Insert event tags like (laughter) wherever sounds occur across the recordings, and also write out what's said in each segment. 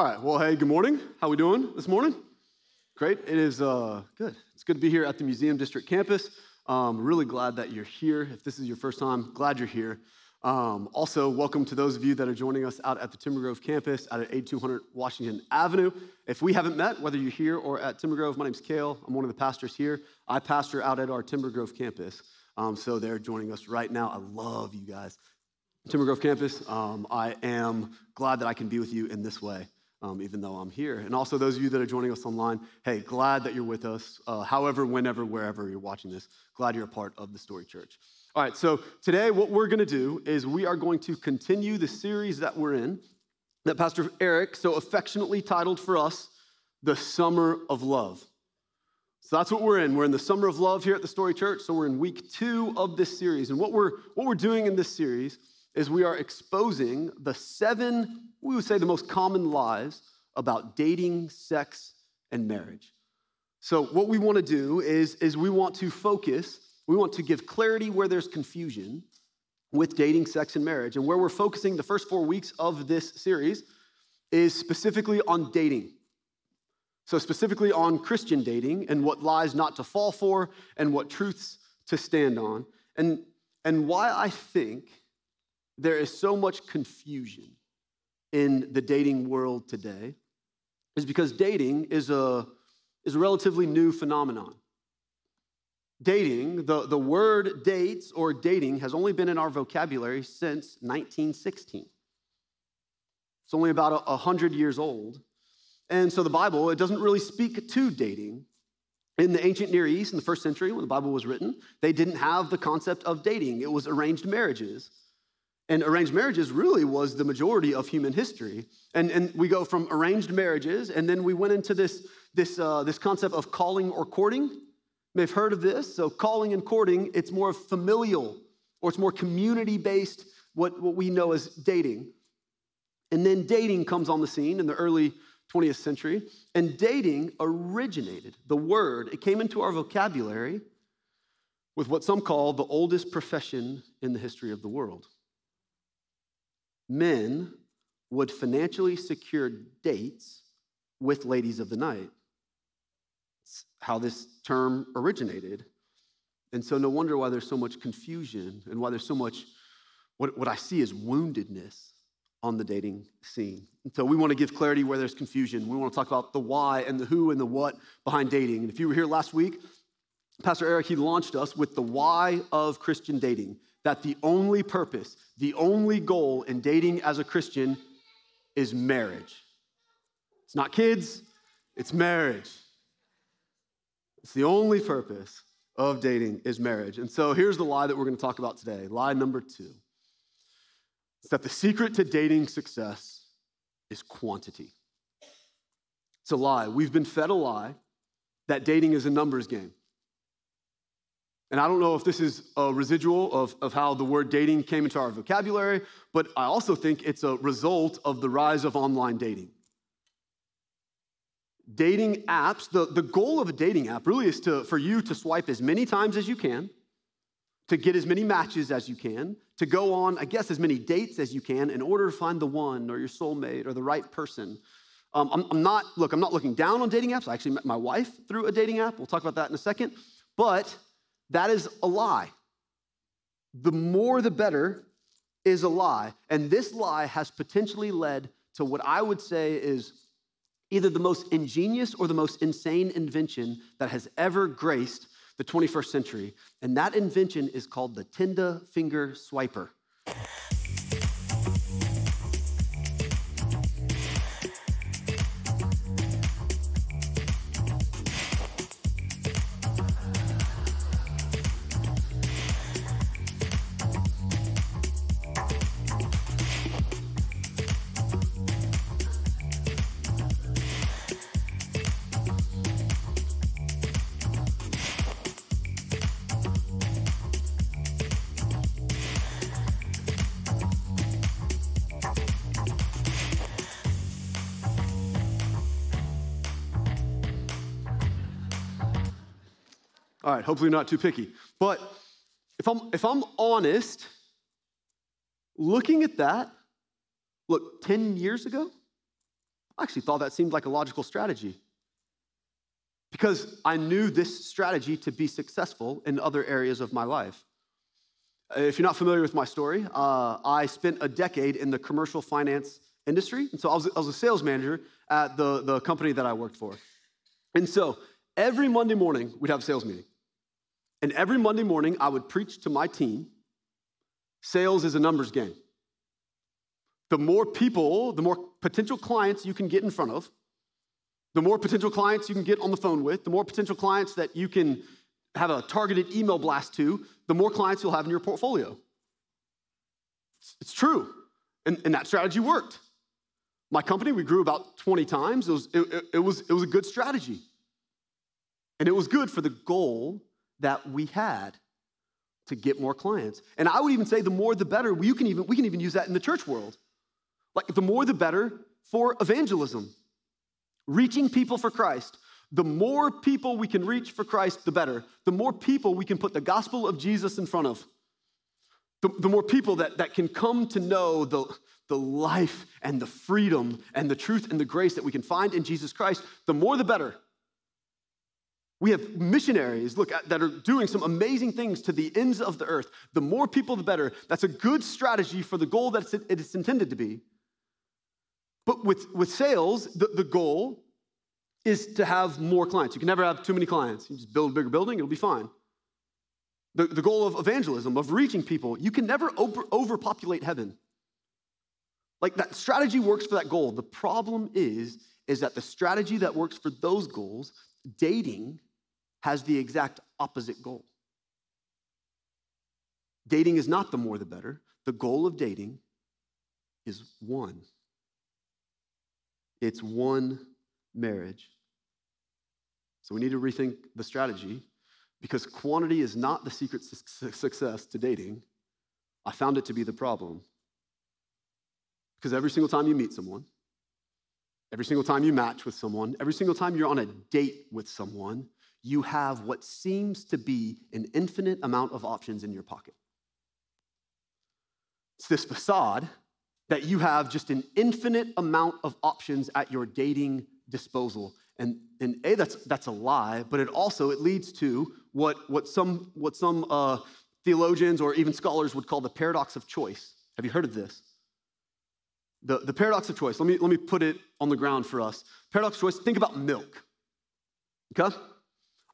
All right. Well, hey, good morning. How are we doing this morning? Great. It is uh, good. It's good to be here at the Museum District campus. Um, really glad that you're here. If this is your first time, glad you're here. Um, also, welcome to those of you that are joining us out at the Timber Grove campus out at 8200 Washington Avenue. If we haven't met, whether you're here or at Timber Grove, my name's Kale. I'm one of the pastors here. I pastor out at our Timber Grove campus. Um, so they're joining us right now. I love you guys. Timber Grove campus, um, I am glad that I can be with you in this way um, even though I'm here. And also, those of you that are joining us online, hey, glad that you're with us, uh, however, whenever, wherever you're watching this. Glad you're a part of the Story Church. All right, so today, what we're going to do is we are going to continue the series that we're in, that Pastor Eric so affectionately titled for us, The Summer of Love. So that's what we're in. We're in the summer of love here at the Story Church. So we're in week two of this series. And what we're, what we're doing in this series is we are exposing the seven we would say, the most common lies about dating, sex, and marriage. So, what we want to do is, is we want to focus, we want to give clarity where there's confusion with dating, sex, and marriage. And where we're focusing the first four weeks of this series is specifically on dating. So, specifically on Christian dating and what lies not to fall for and what truths to stand on. And, and why I think there is so much confusion in the dating world today is because dating is a, is a relatively new phenomenon. Dating, the, the word dates or dating has only been in our vocabulary since 1916. It's only about 100 years old. And so the Bible, it doesn't really speak to dating. In the ancient Near East, in the first century, when the Bible was written, they didn't have the concept of dating. It was arranged marriages. And arranged marriages really was the majority of human history. And, and we go from arranged marriages, and then we went into this, this, uh, this concept of calling or courting. You may have heard of this. So, calling and courting, it's more familial or it's more community based, what, what we know as dating. And then dating comes on the scene in the early 20th century. And dating originated, the word, it came into our vocabulary with what some call the oldest profession in the history of the world men would financially secure dates with ladies of the night. It's how this term originated. And so, no wonder why there's so much confusion and why there's so much, what, what I see is woundedness on the dating scene. And so, we want to give clarity where there's confusion. We want to talk about the why and the who and the what behind dating. And if you were here last week, Pastor Eric, he launched us with the why of Christian dating that the only purpose, the only goal in dating as a Christian is marriage. It's not kids, it's marriage. It's the only purpose of dating is marriage. And so here's the lie that we're going to talk about today. Lie number two. It's that the secret to dating success is quantity. It's a lie. We've been fed a lie that dating is a numbers game. And I don't know if this is a residual of, of how the word dating came into our vocabulary, but I also think it's a result of the rise of online dating. Dating apps, the, the goal of a dating app really is to, for you to swipe as many times as you can, to get as many matches as you can, to go on, I guess, as many dates as you can in order to find the one or your soulmate or the right person. Um, I'm, I'm not, look, I'm not looking down on dating apps. I actually met my wife through a dating app. We'll talk about that in a second. But that is a lie. The more the better is a lie. And this lie has potentially led to what I would say is either the most ingenious or the most insane invention that has ever graced the 21st century. And that invention is called the Tinder finger swiper. Hopefully not too picky. But if I'm, if I'm honest, looking at that, look, 10 years ago, I actually thought that seemed like a logical strategy because I knew this strategy to be successful in other areas of my life. If you're not familiar with my story, uh, I spent a decade in the commercial finance industry. And so I was, I was a sales manager at the, the company that I worked for. And so every Monday morning, we'd have a sales meeting. And every Monday morning, I would preach to my team sales is a numbers game. The more people, the more potential clients you can get in front of, the more potential clients you can get on the phone with, the more potential clients that you can have a targeted email blast to, the more clients you'll have in your portfolio. It's, true. And, and that strategy worked. My company, we grew about 20 times. It was, it, it, was, it was a good strategy. And it was good for the goal that we had to get more clients. And I would even say the more the better. You can even, we can even use that in the church world. Like the more the better for evangelism, reaching people for Christ. The more people we can reach for Christ, the better. The more people we can put the gospel of Jesus in front of. The, the more people that, that can come to know the, the life and the freedom and the truth and the grace that we can find in Jesus Christ, the more the better. We have missionaries, look, that are doing some amazing things to the ends of the earth. The more people, the better. That's a good strategy for the goal that it's intended to be. But with, with sales, the, the goal is to have more clients. You can never have too many clients. You just build a bigger building, it'll be fine. The, the goal of evangelism, of reaching people, you can never over, overpopulate heaven. Like that strategy works for that goal. The problem is, is that the strategy that works for those goals, dating, has the exact opposite goal. Dating is not the more the better. The goal of dating is one. It's one marriage. So we need to rethink the strategy because quantity is not the secret su- success to dating. I found it to be the problem. Because every single time you meet someone, every single time you match with someone, every single time you're on a date with someone, you have what seems to be an infinite amount of options in your pocket. It's this facade that you have just an infinite amount of options at your dating disposal. And, and A, that's, that's a lie, but it also, it leads to what, what some, what some uh, theologians or even scholars would call the paradox of choice. Have you heard of this? The, the paradox of choice. Let me, let me put it on the ground for us. Paradox of choice, think about milk. Okay?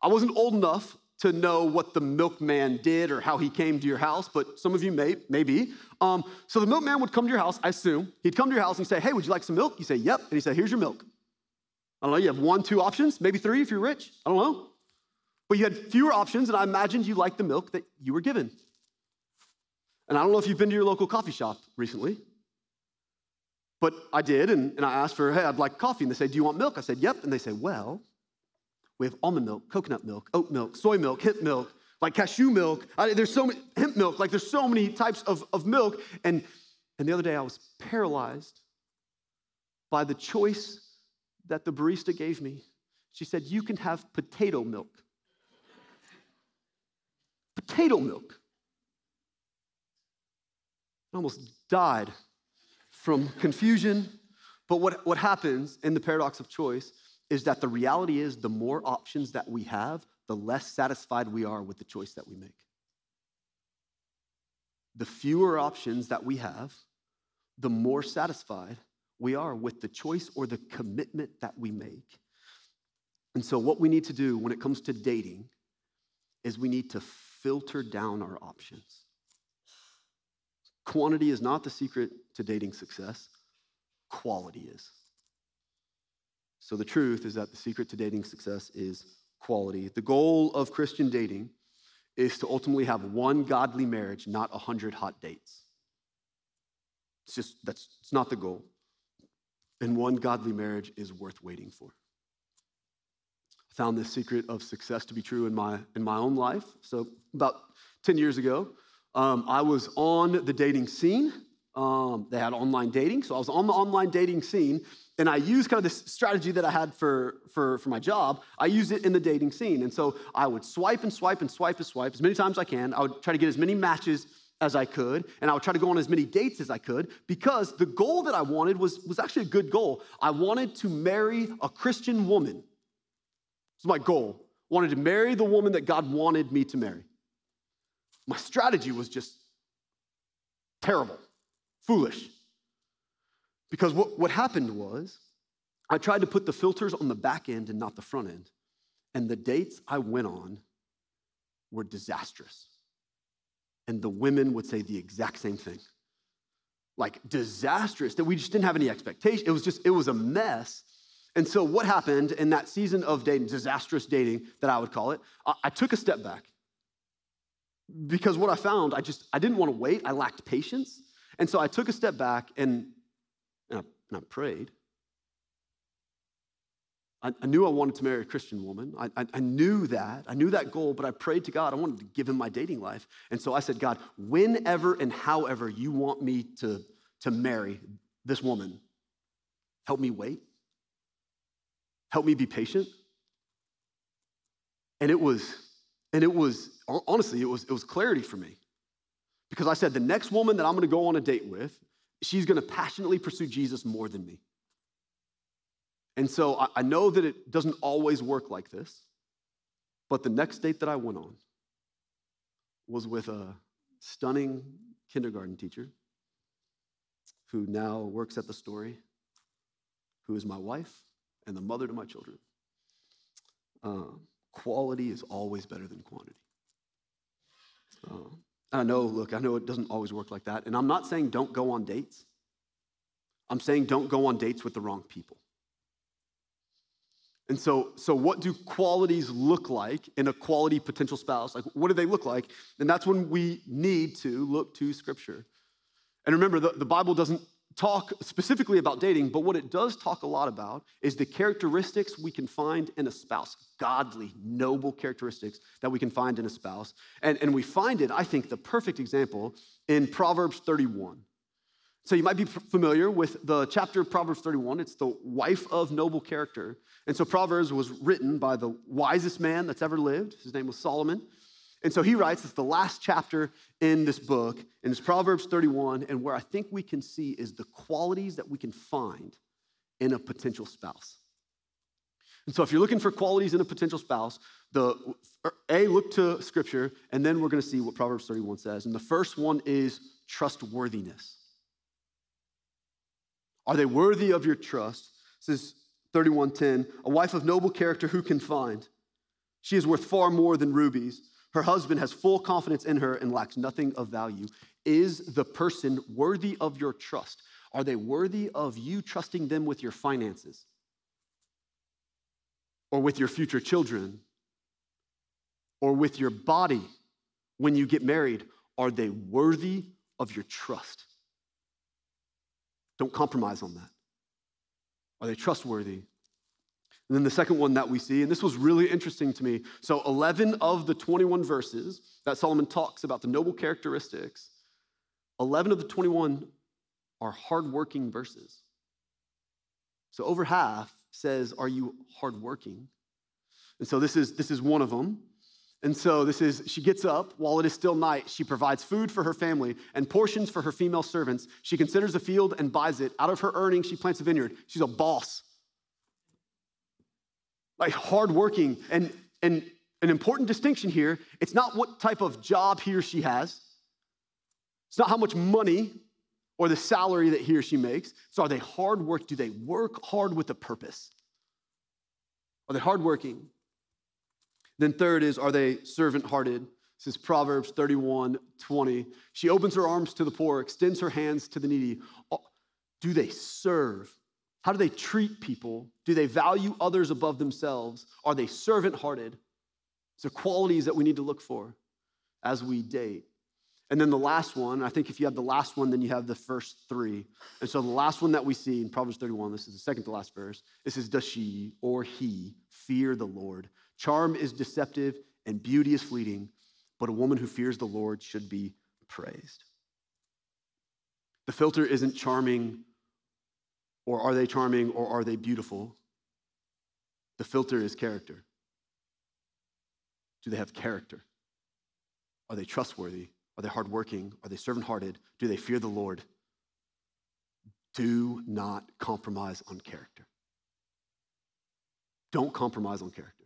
I wasn't old enough to know what the milkman did or how he came to your house, but some of you may, maybe. Um, so the milkman would come to your house, I assume. He'd come to your house and say, Hey, would you like some milk? You say, Yep. And he said, Here's your milk. I don't know, you have one, two options, maybe three if you're rich. I don't know. But you had fewer options, and I imagined you liked the milk that you were given. And I don't know if you've been to your local coffee shop recently, but I did, and, and I asked for, Hey, I'd like coffee. And they say, Do you want milk? I said, Yep. And they say, Well, we have almond milk, coconut milk, oat milk, soy milk, hemp milk, like cashew milk. There's so many, hemp milk, like there's so many types of, of milk. And, and the other day I was paralyzed by the choice that the barista gave me. She said, You can have potato milk. potato milk. I almost died from confusion. But what, what happens in the paradox of choice is that the reality is the more options that we have, the less satisfied we are with the choice that we make. The fewer options that we have, the more satisfied we are with the choice or the commitment that we make. And so, what we need to do when it comes to dating is we need to filter down our options. Quantity is not the secret to dating success, quality is. So the truth is that the secret to dating success is quality. The goal of Christian dating is to ultimately have one godly marriage, not a hundred hot dates. It's just that's it's not the goal. And one godly marriage is worth waiting for. I found this secret of success to be true in my in my own life. So about 10 years ago, um, I was on the dating scene. Um, they had online dating, so I was on the online dating scene, and I used kind of this strategy that I had for, for, for my job. I used it in the dating scene. And so I would swipe and swipe and swipe and swipe as many times as I can. I would try to get as many matches as I could, and I would try to go on as many dates as I could because the goal that I wanted was, was actually a good goal. I wanted to marry a Christian woman. It's my goal. I wanted to marry the woman that God wanted me to marry. My strategy was just terrible, foolish. Because what, what happened was, I tried to put the filters on the back end and not the front end. And the dates I went on were disastrous. And the women would say the exact same thing. Like disastrous, that we just didn't have any expectation. It was just, it was a mess. And so, what happened in that season of dating, disastrous dating that I would call it, I, I took a step back because what I found, I just, I didn't want to wait. I lacked patience. And so I took a step back and, and, I, and I prayed. I, knew I wanted to marry a Christian woman. I, I, I knew that. I knew that goal, but I prayed to God. I wanted to give him my dating life. And so I said, God, whenever and however you want me to, to marry this woman, help me wait. Help me be patient. And it was, and it was, honestly, it was, it was clarity for me. Because I said, the next woman that I'm gonna go on a date with, she's gonna passionately pursue Jesus more than me. And so I, I know that it doesn't always work like this, but the next date that I went on was with a stunning kindergarten teacher who now works at the story, who is my wife and the mother to my children. Uh, quality is always better than quantity. Uh, I know, look, I know it doesn't always work like that. And I'm not saying don't go on dates. I'm saying don't go on dates with the wrong people. And so, so what do qualities look like in a quality potential spouse? Like, what do they look like? And that's when we need to look to Scripture. And remember, the, the Bible doesn't talk specifically about dating, but what it does talk a lot about is the characteristics we can find in a spouse, godly, noble characteristics that we can find in a spouse. And, and we find it, I think, the perfect example in Proverbs 31. So you might be familiar with the chapter of Proverbs 31. It's the wife of noble character. And so Proverbs was written by the wisest man that's ever lived. His name was Solomon. And so he writes, it's the last chapter in this book, and it's Proverbs 31. And where I think we can see is the qualities that we can find in a potential spouse. And so if you're looking for qualities in a potential spouse, the A, look to scripture, and then we're going to see what Proverbs 31 says. And the first one is trustworthiness. Are they worthy of your trust? This is 3110. A wife of noble character who can find? She is worth far more than rubies. Her husband has full confidence in her and lacks nothing of value. Is the person worthy of your trust? Are they worthy of you trusting them with your finances? Or with your future children? Or with your body when you get married? Are they worthy of your trust? Don't compromise on that. Are they trustworthy? And then the second one that we see, and this was really interesting to me. So, 11 of the 21 verses that Solomon talks about the noble characteristics, 11 of the 21 are hardworking verses. So, over half says, Are you hardworking? And so, this is, this is one of them. And so this is, she gets up while it is still night. She provides food for her family and portions for her female servants. She considers a field and buys it. Out of her earnings, she plants a vineyard. She's a boss. Like hardworking. And, and an important distinction here it's not what type of job he or she has, it's not how much money or the salary that he or she makes. So are they hard work? Do they work hard with a purpose? Are they hardworking? Then, third is, are they servant hearted? This is Proverbs 31 20. She opens her arms to the poor, extends her hands to the needy. Do they serve? How do they treat people? Do they value others above themselves? Are they servant hearted? Are qualities that we need to look for as we date. And then the last one, I think if you have the last one, then you have the first three. And so the last one that we see in Proverbs 31, this is the second to last verse. This is, Does she or he fear the Lord? Charm is deceptive and beauty is fleeting, but a woman who fears the Lord should be praised. The filter isn't charming or are they charming or are they beautiful? The filter is character. Do they have character? Are they trustworthy Are they hardworking? Are they servant hearted? Do they fear the Lord? Do not compromise on character. Don't compromise on character.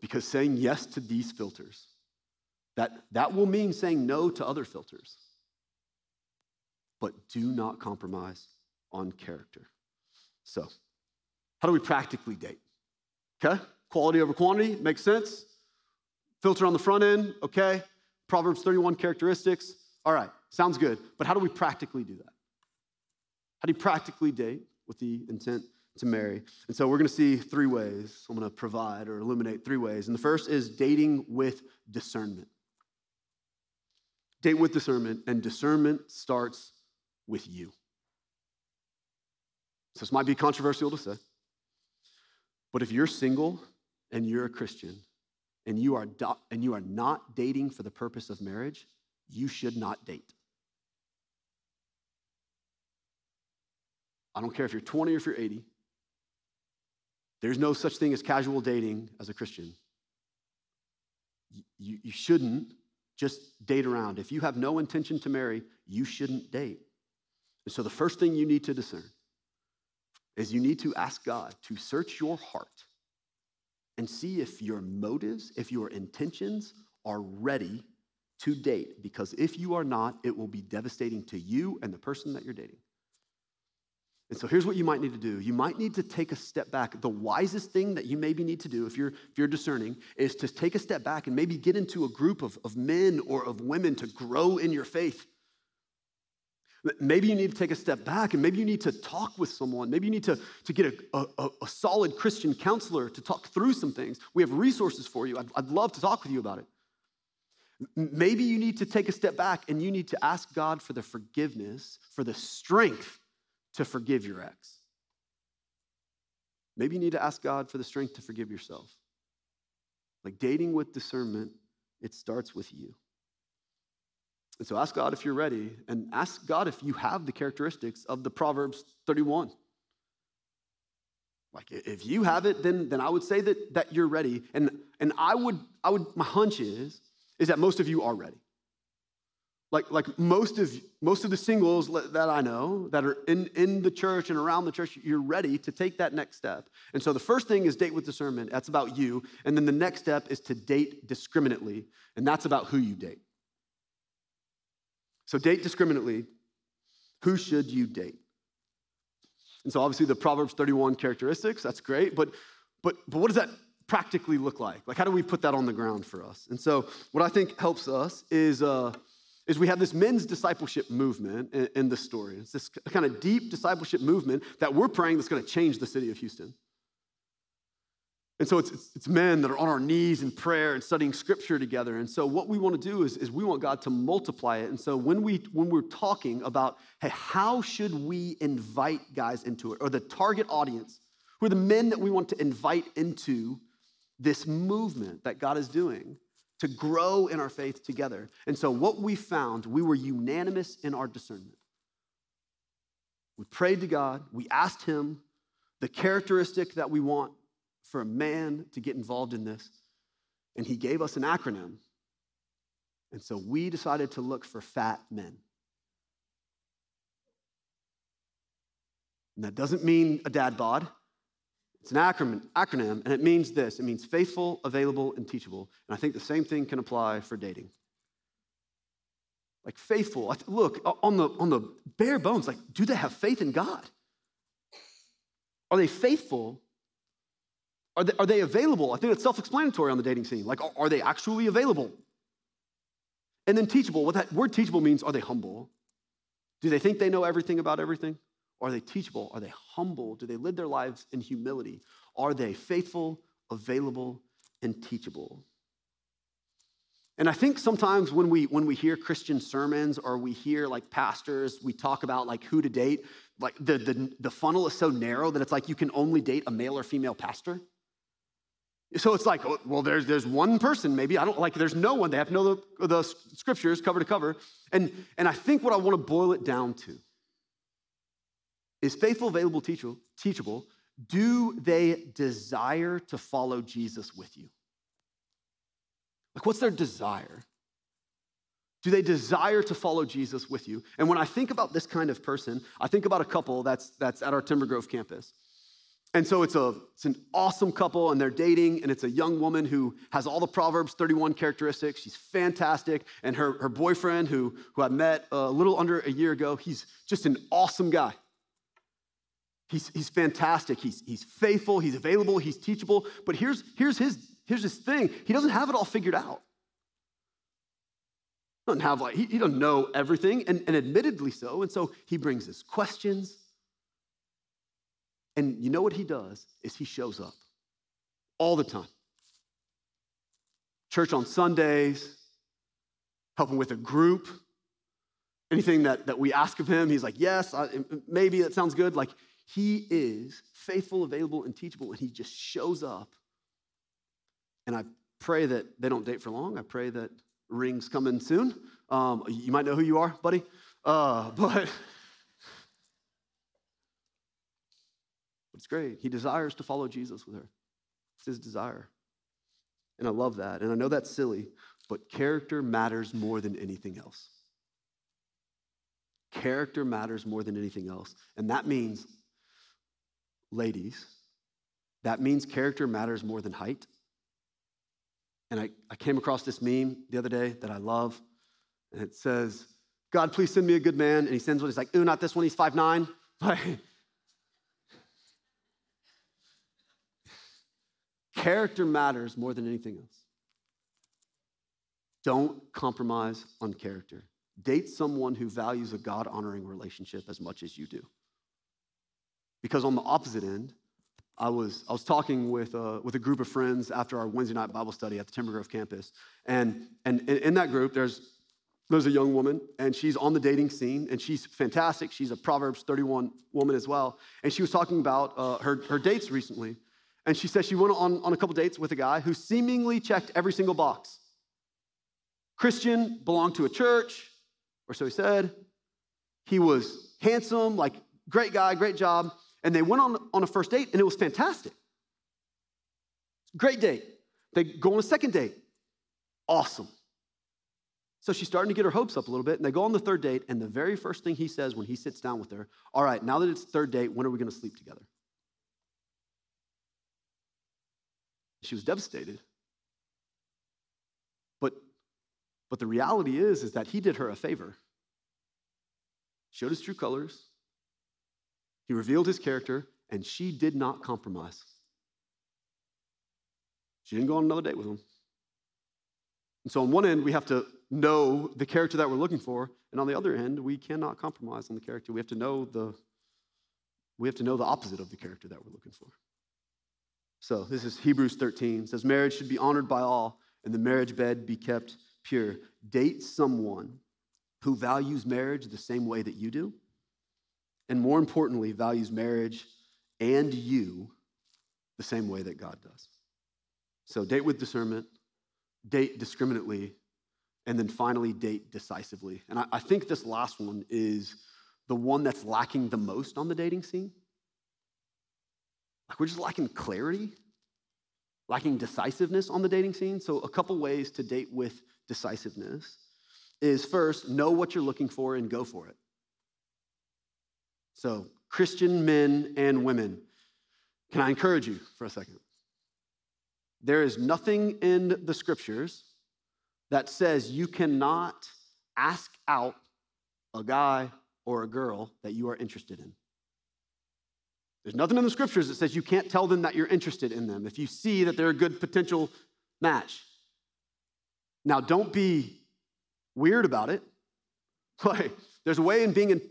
Because saying yes to these filters, that, that will mean saying no to other filters. But do not compromise on character. So, how do we practically date? Okay? Quality over quantity, makes sense. Filter on the front end, okay? Proverbs 31 characteristics, all right, sounds good. But how do we practically do that? How do you practically date with the intent to marry? And so we're gonna see three ways. I'm gonna provide or illuminate three ways. And the first is dating with discernment. Date with discernment, and discernment starts with you. So this might be controversial to say, but if you're single and you're a Christian and you are, do- and you are not dating for the purpose of marriage, you should not date. I don't care if you're 20 or if you're 80. There's no such thing as casual dating as a Christian. You, you shouldn't just date around. If you have no intention to marry, you shouldn't date. And so the first thing you need to discern is you need to ask God to search your heart and see if your motives, if your intentions are ready to date. Because if you are not, it will be devastating to you and the person that you're dating. And so here's what you might need to do. You might need to take a step back. The wisest thing that you maybe need to do if you're, if you're discerning is to take a step back and maybe get into a group of, of men or of women to grow in your faith. Maybe you need to take a step back and maybe you need to talk with someone. Maybe you need to, to get a, a, a solid Christian counselor to talk through some things. We have resources for you. I'd, I'd love to talk with you about it. Maybe you need to take a step back and you need to ask God for the forgiveness, for the strength to forgive your ex. Maybe you need to ask God for the strength to forgive yourself. Like dating with discernment, it starts with you. And so ask God if you're ready, and ask God if you have the characteristics of the Proverbs 31. Like if you have it, then, then I would say that, that you're ready. And, and I would, I would, my hunch is, is that most of you are ready. Like, like most of most of the singles that I know that are in, in the church and around the church, you're ready to take that next step. And so the first thing is date with discernment. That's about you. And then the next step is to date discriminately, and that's about who you date. So date discriminately. Who should you date? And so obviously the Proverbs 31 characteristics, that's great, but but but what does that practically look like? Like how do we put that on the ground for us? And so what I think helps us is uh, is we have this men's discipleship movement in, in this story. It's this kind of deep discipleship movement that we're praying that's going to change the city of Houston. And so it's, it's, men that are on our knees in prayer and studying scripture together. And so what we want to do is, is we want God to multiply it. And so when, we, when we're talking about, hey, how should we invite guys into it, or the target audience, who are the men that we want to invite into this movement that God is doing to grow in our faith together. And so what we found, we were unanimous in our discernment. We prayed to God, we asked Him the characteristic that we want for a man to get involved in this. And he gave us an acronym. And so we decided to look for fat men. And that doesn't mean a dad bod. It's an acronym, acronym, and it means this it means faithful, available, and teachable. And I think the same thing can apply for dating. Like faithful, look, on the, on the bare bones, like, do they have faith in God? Are they faithful are they, are they available? I think it's self explanatory on the dating scene. Like, are, they actually available? And then teachable. What that word teachable means, are they humble? Do they think they know everything about everything? Are they teachable? Are they humble? Do they live their lives in humility? Are they faithful, available, and teachable? And I think sometimes when we when we hear Christian sermons or we hear like pastors, we talk about like who to date, like the, the, the funnel is so narrow that it's like you can only date a male or female pastor. So it's like, oh, well, there's, there's one person maybe. I don't like, there's no one. They have to know the, the scriptures cover to cover. And, and I think what I want to boil it down to is faithful, available, teachable, teachable. Do they desire to follow Jesus with you? Like, what's their desire? Do they desire to follow Jesus with you? And when I think about this kind of person, I think about a couple that's, that's at our Timber Grove campus. And so it's, a, it's an awesome couple, and they're dating, and it's a young woman who has all the Proverbs 31 characteristics. She's fantastic. And her, her boyfriend, who, who I met a little under a year ago, he's just an awesome guy. He's, he's fantastic. He's, he's faithful, he's available, he's teachable. But here's, here's, his, here's his thing he doesn't have it all figured out. He doesn't have like, he, he doesn't know everything, and, and admittedly so. And so he brings his questions. And you know what he does is he shows up all the time. Church on Sundays, helping with a group. Anything that, that we ask of him, he's like, yes, I, maybe that sounds good. Like he is faithful, available, and teachable, and he just shows up. And I pray that they don't date for long. I pray that rings coming soon. Um, you might know who you are, buddy. Uh, (laughs) but it's great. He desires to follow Jesus with her. It's his desire. And I love that. And I know that's silly, but character matters more than anything else. Character matters more than anything else. And that means ladies, that means character matters more than height. And I, I came across this meme the other day that I love. And it says, God, please send me a good man. And he sends one. He's like, ooh, not this one. He's five nine. (laughs) character matters more than anything else. Don't compromise on character. Date someone who values a God honoring relationship as much as you do. Because on the opposite end, I was, I was talking with, uh, with a group of friends after our Wednesday night Bible study at the Timber Grove campus. And, and in that group, there's, there's a young woman, and she's on the dating scene, and she's fantastic. She's a Proverbs 31 woman as well. And she was talking about uh, her, her dates recently. And she says she went on, on a couple dates with a guy who seemingly checked every single box Christian, belonged to a church, or so he said. He was handsome, like great guy, great job. And they went on, on a first date, and it was fantastic. Great date. They go on a second date. Awesome. So she's starting to get her hopes up a little bit, and they go on the third date, and the very first thing he says when he sits down with her, All right, now that it's third date, when are we going to sleep together? She was devastated. But, but the reality is, is that he did her a favor. Showed his true colors, he revealed his character, and she did not compromise. She didn't go on another date with him. And so, on one end, we have to know the character that we're looking for, and on the other end, we cannot compromise on the character. We have to know the we have to know the opposite of the character that we're looking for. So, this is Hebrews 13. It says marriage should be honored by all, and the marriage bed be kept pure. Date someone who values marriage the same way that you do and more importantly, values marriage and you the same way that God does. So date with discernment, date discriminately, and then finally date decisively. And I, I, think this last one is the one that's lacking the most on the dating scene. Like we're just lacking clarity, lacking decisiveness on the dating scene. So, a couple ways to date with decisiveness is first, know what you're looking for and go for it. So, Christian men and women, can I encourage you for a second? There is nothing in the scriptures that says you cannot ask out a guy or a girl that you are interested in. There's nothing in the scriptures that says you can't tell them that you're interested in them if you see that they're a good potential match. Now, don't be weird about it. (laughs) Like, there's a way in being in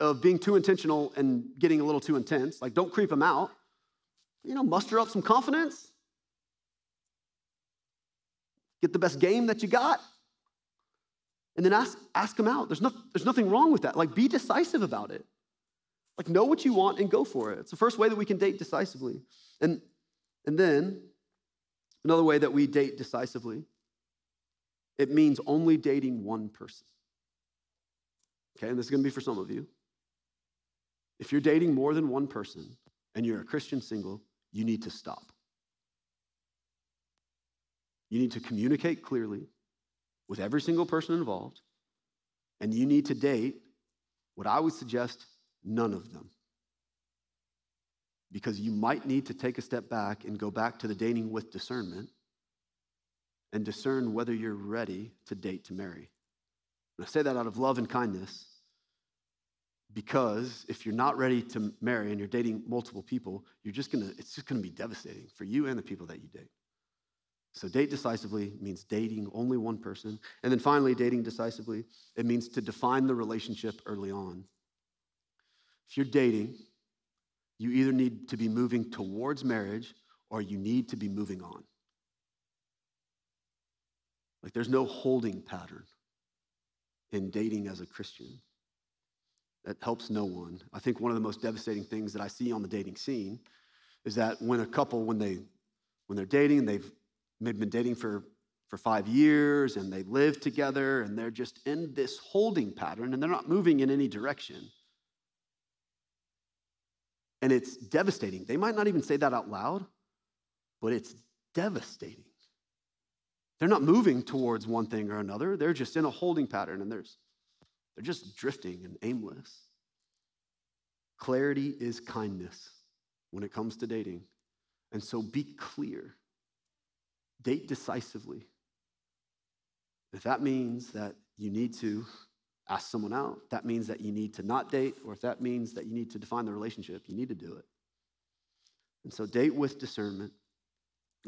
of being too intentional and getting a little too intense. Like, don't creep them out. You know, muster up some confidence. Get the best game that you got. And then ask, ask them out. There's, no, there's nothing wrong with that. Like, be decisive about it. Like, know what you want and go for it. It's the first way that we can date decisively. And, and then, another way that we date decisively, it means only dating one person. Okay, and this is to be for some of you. If you're dating more than one person and you're a Christian single, you need to stop. You need to communicate clearly with every single person involved and you need to date, what I would suggest, none of them. Because you might need to take a step back and go back to the dating with discernment and discern whether you're ready to date to marry. And I say that out of love and kindness because if you're not ready to marry and you're dating multiple people, you're just gonna, it's just gonna be devastating for you and the people that you date. So, date decisively means dating only one person. And then finally, dating decisively, it means to define the relationship early on. If you're dating, you either need to be moving towards marriage or you need to be moving on. Like, there's no holding pattern in dating as a Christian that helps no one. I think one of the most devastating things that I see on the dating scene is that when a couple, when they when they're dating, they've maybe been dating for for five years and they live together and they're just in this holding pattern and they're not moving in any direction. And it's devastating. They might not even say that out loud, but it's devastating. They're not moving towards one thing or another. They're just in a holding pattern and there's they're just drifting and aimless. Clarity is kindness when it comes to dating. And so be clear. Date decisively. If that means that you need to ask someone out, that means that you need to not date, or if that means that you need to define the relationship, you need to do it. And so date with discernment,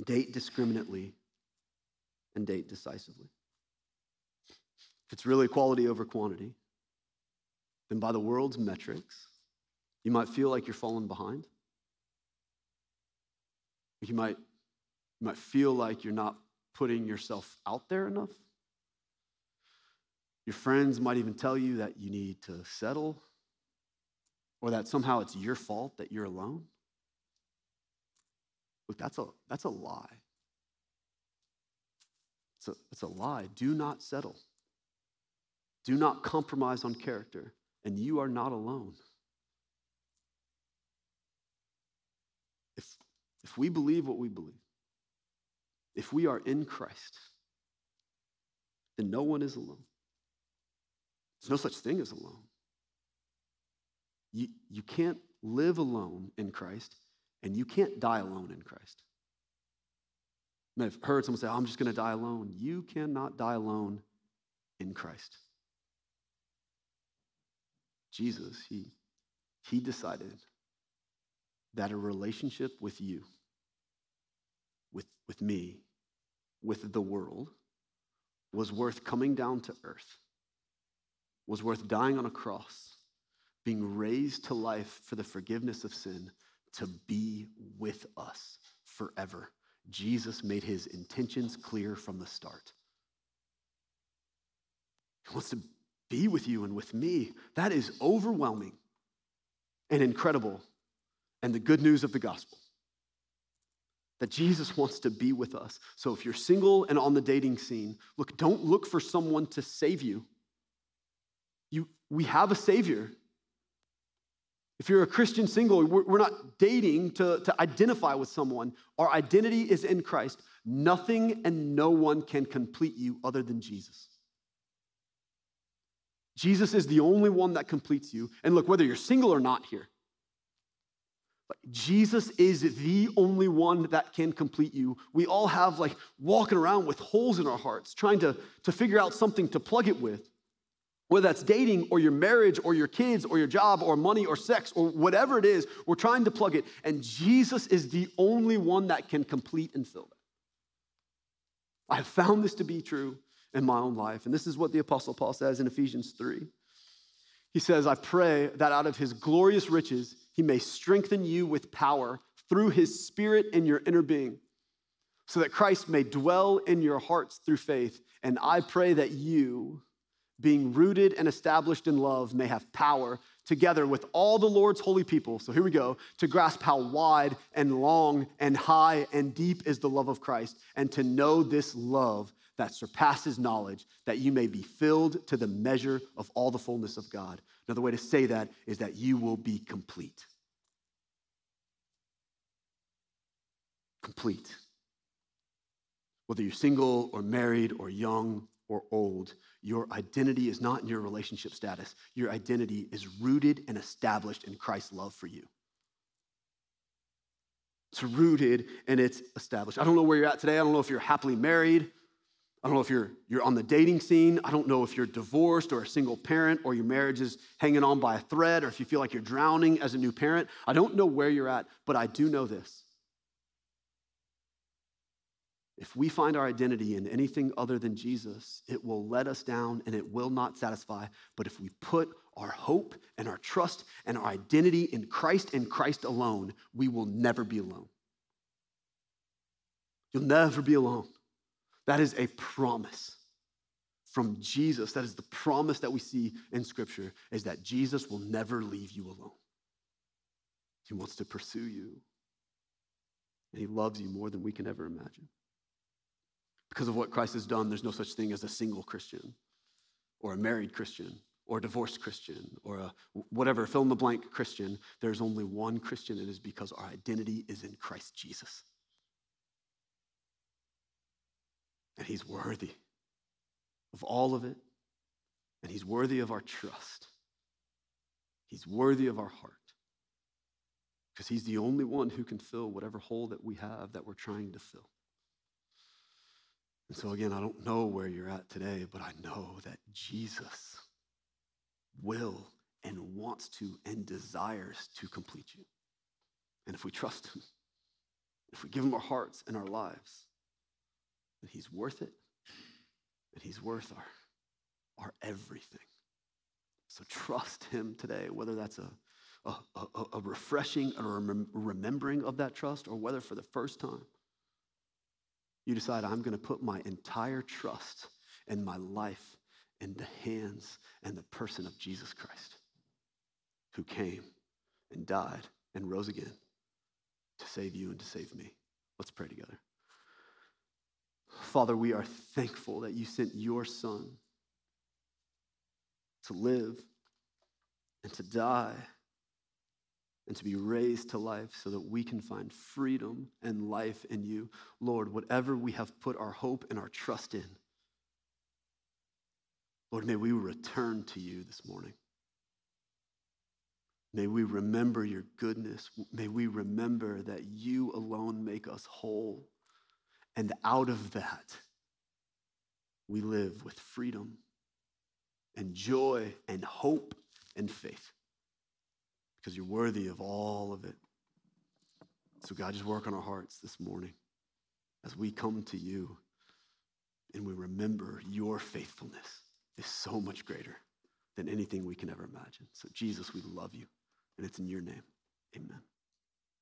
date discriminately, and date decisively. If it's really quality over quantity, then by the world's metrics, you might feel like you're falling behind. You might, you might feel like you're not putting yourself out there enough. Your friends might even tell you that you need to settle or that somehow it's your fault that you're alone. Look, that's a, that's a lie. It's a, it's a lie. Do not settle. Do not compromise on character, and you are not alone. If, if we believe what we believe, if we are in Christ, then no one is alone. There's no such thing as alone. You, you can't live alone in Christ, and you can't die alone in Christ. May have heard someone say, oh, I'm just going to die alone. You cannot die alone in Christ. Jesus, he, he decided that a relationship with you, with, with me, with the world, was worth coming down to earth, was worth dying on a cross, being raised to life for the forgiveness of sin, to be with us forever. Jesus made his intentions clear from the start. He wants to be with you and with me. That is overwhelming and incredible. And the good news of the gospel that Jesus wants to be with us. So if you're single and on the dating scene, look, don't look for someone to save you. You we have a Savior. If you're a Christian single, we're, we're not dating to, to identify with someone. Our identity is in Christ. Nothing and no one can complete you other than Jesus. Jesus is the only one that completes you. And look, whether you're single or not here, Jesus is the only one that can complete you. We all have like walking around with holes in our hearts, trying to, to figure out something to plug it with. Whether that's dating or your marriage or your kids or your job or money or sex or whatever it is, we're trying to plug it. And Jesus is the only one that can complete and fill that. I have found this to be true in my own life. And this is what the Apostle Paul says in Ephesians 3. He says, I pray that out of his glorious riches, he may strengthen you with power through his spirit in your inner being, so that Christ may dwell in your hearts through faith. And I pray that you, being rooted and established in love, may have power together with all the Lord's holy people. So here we go to grasp how wide and long and high and deep is the love of Christ, and to know this love that surpasses knowledge, that you may be filled to the measure of all the fullness of God. Another way to say that is that you will be complete. Complete. Whether you're single or married or young or old. Your identity is not in your relationship status. Your identity is rooted and established in Christ's love for you. It's rooted and it's established. I don't know where you're at today. I don't know if you're happily married. I don't know if you're, you're on the dating scene. I don't know if you're divorced or a single parent or your marriage is hanging on by a thread or if you feel like you're drowning as a new parent. I don't know where you're at, but I do know this. If we find our identity in anything other than Jesus, it will let us down and it will not satisfy. But if we put our hope and our trust and our identity in Christ and Christ alone, we will never be alone. You'll never be alone. That is a promise from Jesus. That is the promise that we see in Scripture is that Jesus will never leave you alone. He wants to pursue you. And he loves you more than we can ever imagine. Because of what Christ has done, there's no such thing as a single Christian or a married Christian or a divorced Christian or a whatever, fill in the blank Christian. There's only one Christian. And it is because our identity is in Christ Jesus. And he's worthy of all of it. And he's worthy of our trust. He's worthy of our heart. Because he's the only one who can fill whatever hole that we have that we're trying to fill. And so, again, I don't know where you're at today, but I know that Jesus will and wants to and desires to complete you. And if we trust him, if we give him our hearts and our lives, then he's worth it and he's worth our, our everything. So trust him today, whether that's a, a, a, a refreshing or a remembering of that trust, or whether for the first time you decide, I'm going to put my entire trust and my life in the hands and the person of Jesus Christ, who came and died and rose again to save you and to save me. Let's pray together. Father, we are thankful that you sent your son to live and to die and to be raised to life so that we can find freedom and life in you. Lord, whatever we have put our hope and our trust in, Lord, may we return to you this morning. May we remember your goodness. May we remember that you alone make us whole. And out of that, we live with freedom and joy and hope and faith because you're worthy of all of it. So, God, just work on our hearts this morning as we come to you and we remember your faithfulness is so much greater than anything we can ever imagine. So, Jesus, we love you, and it's in your name. Amen.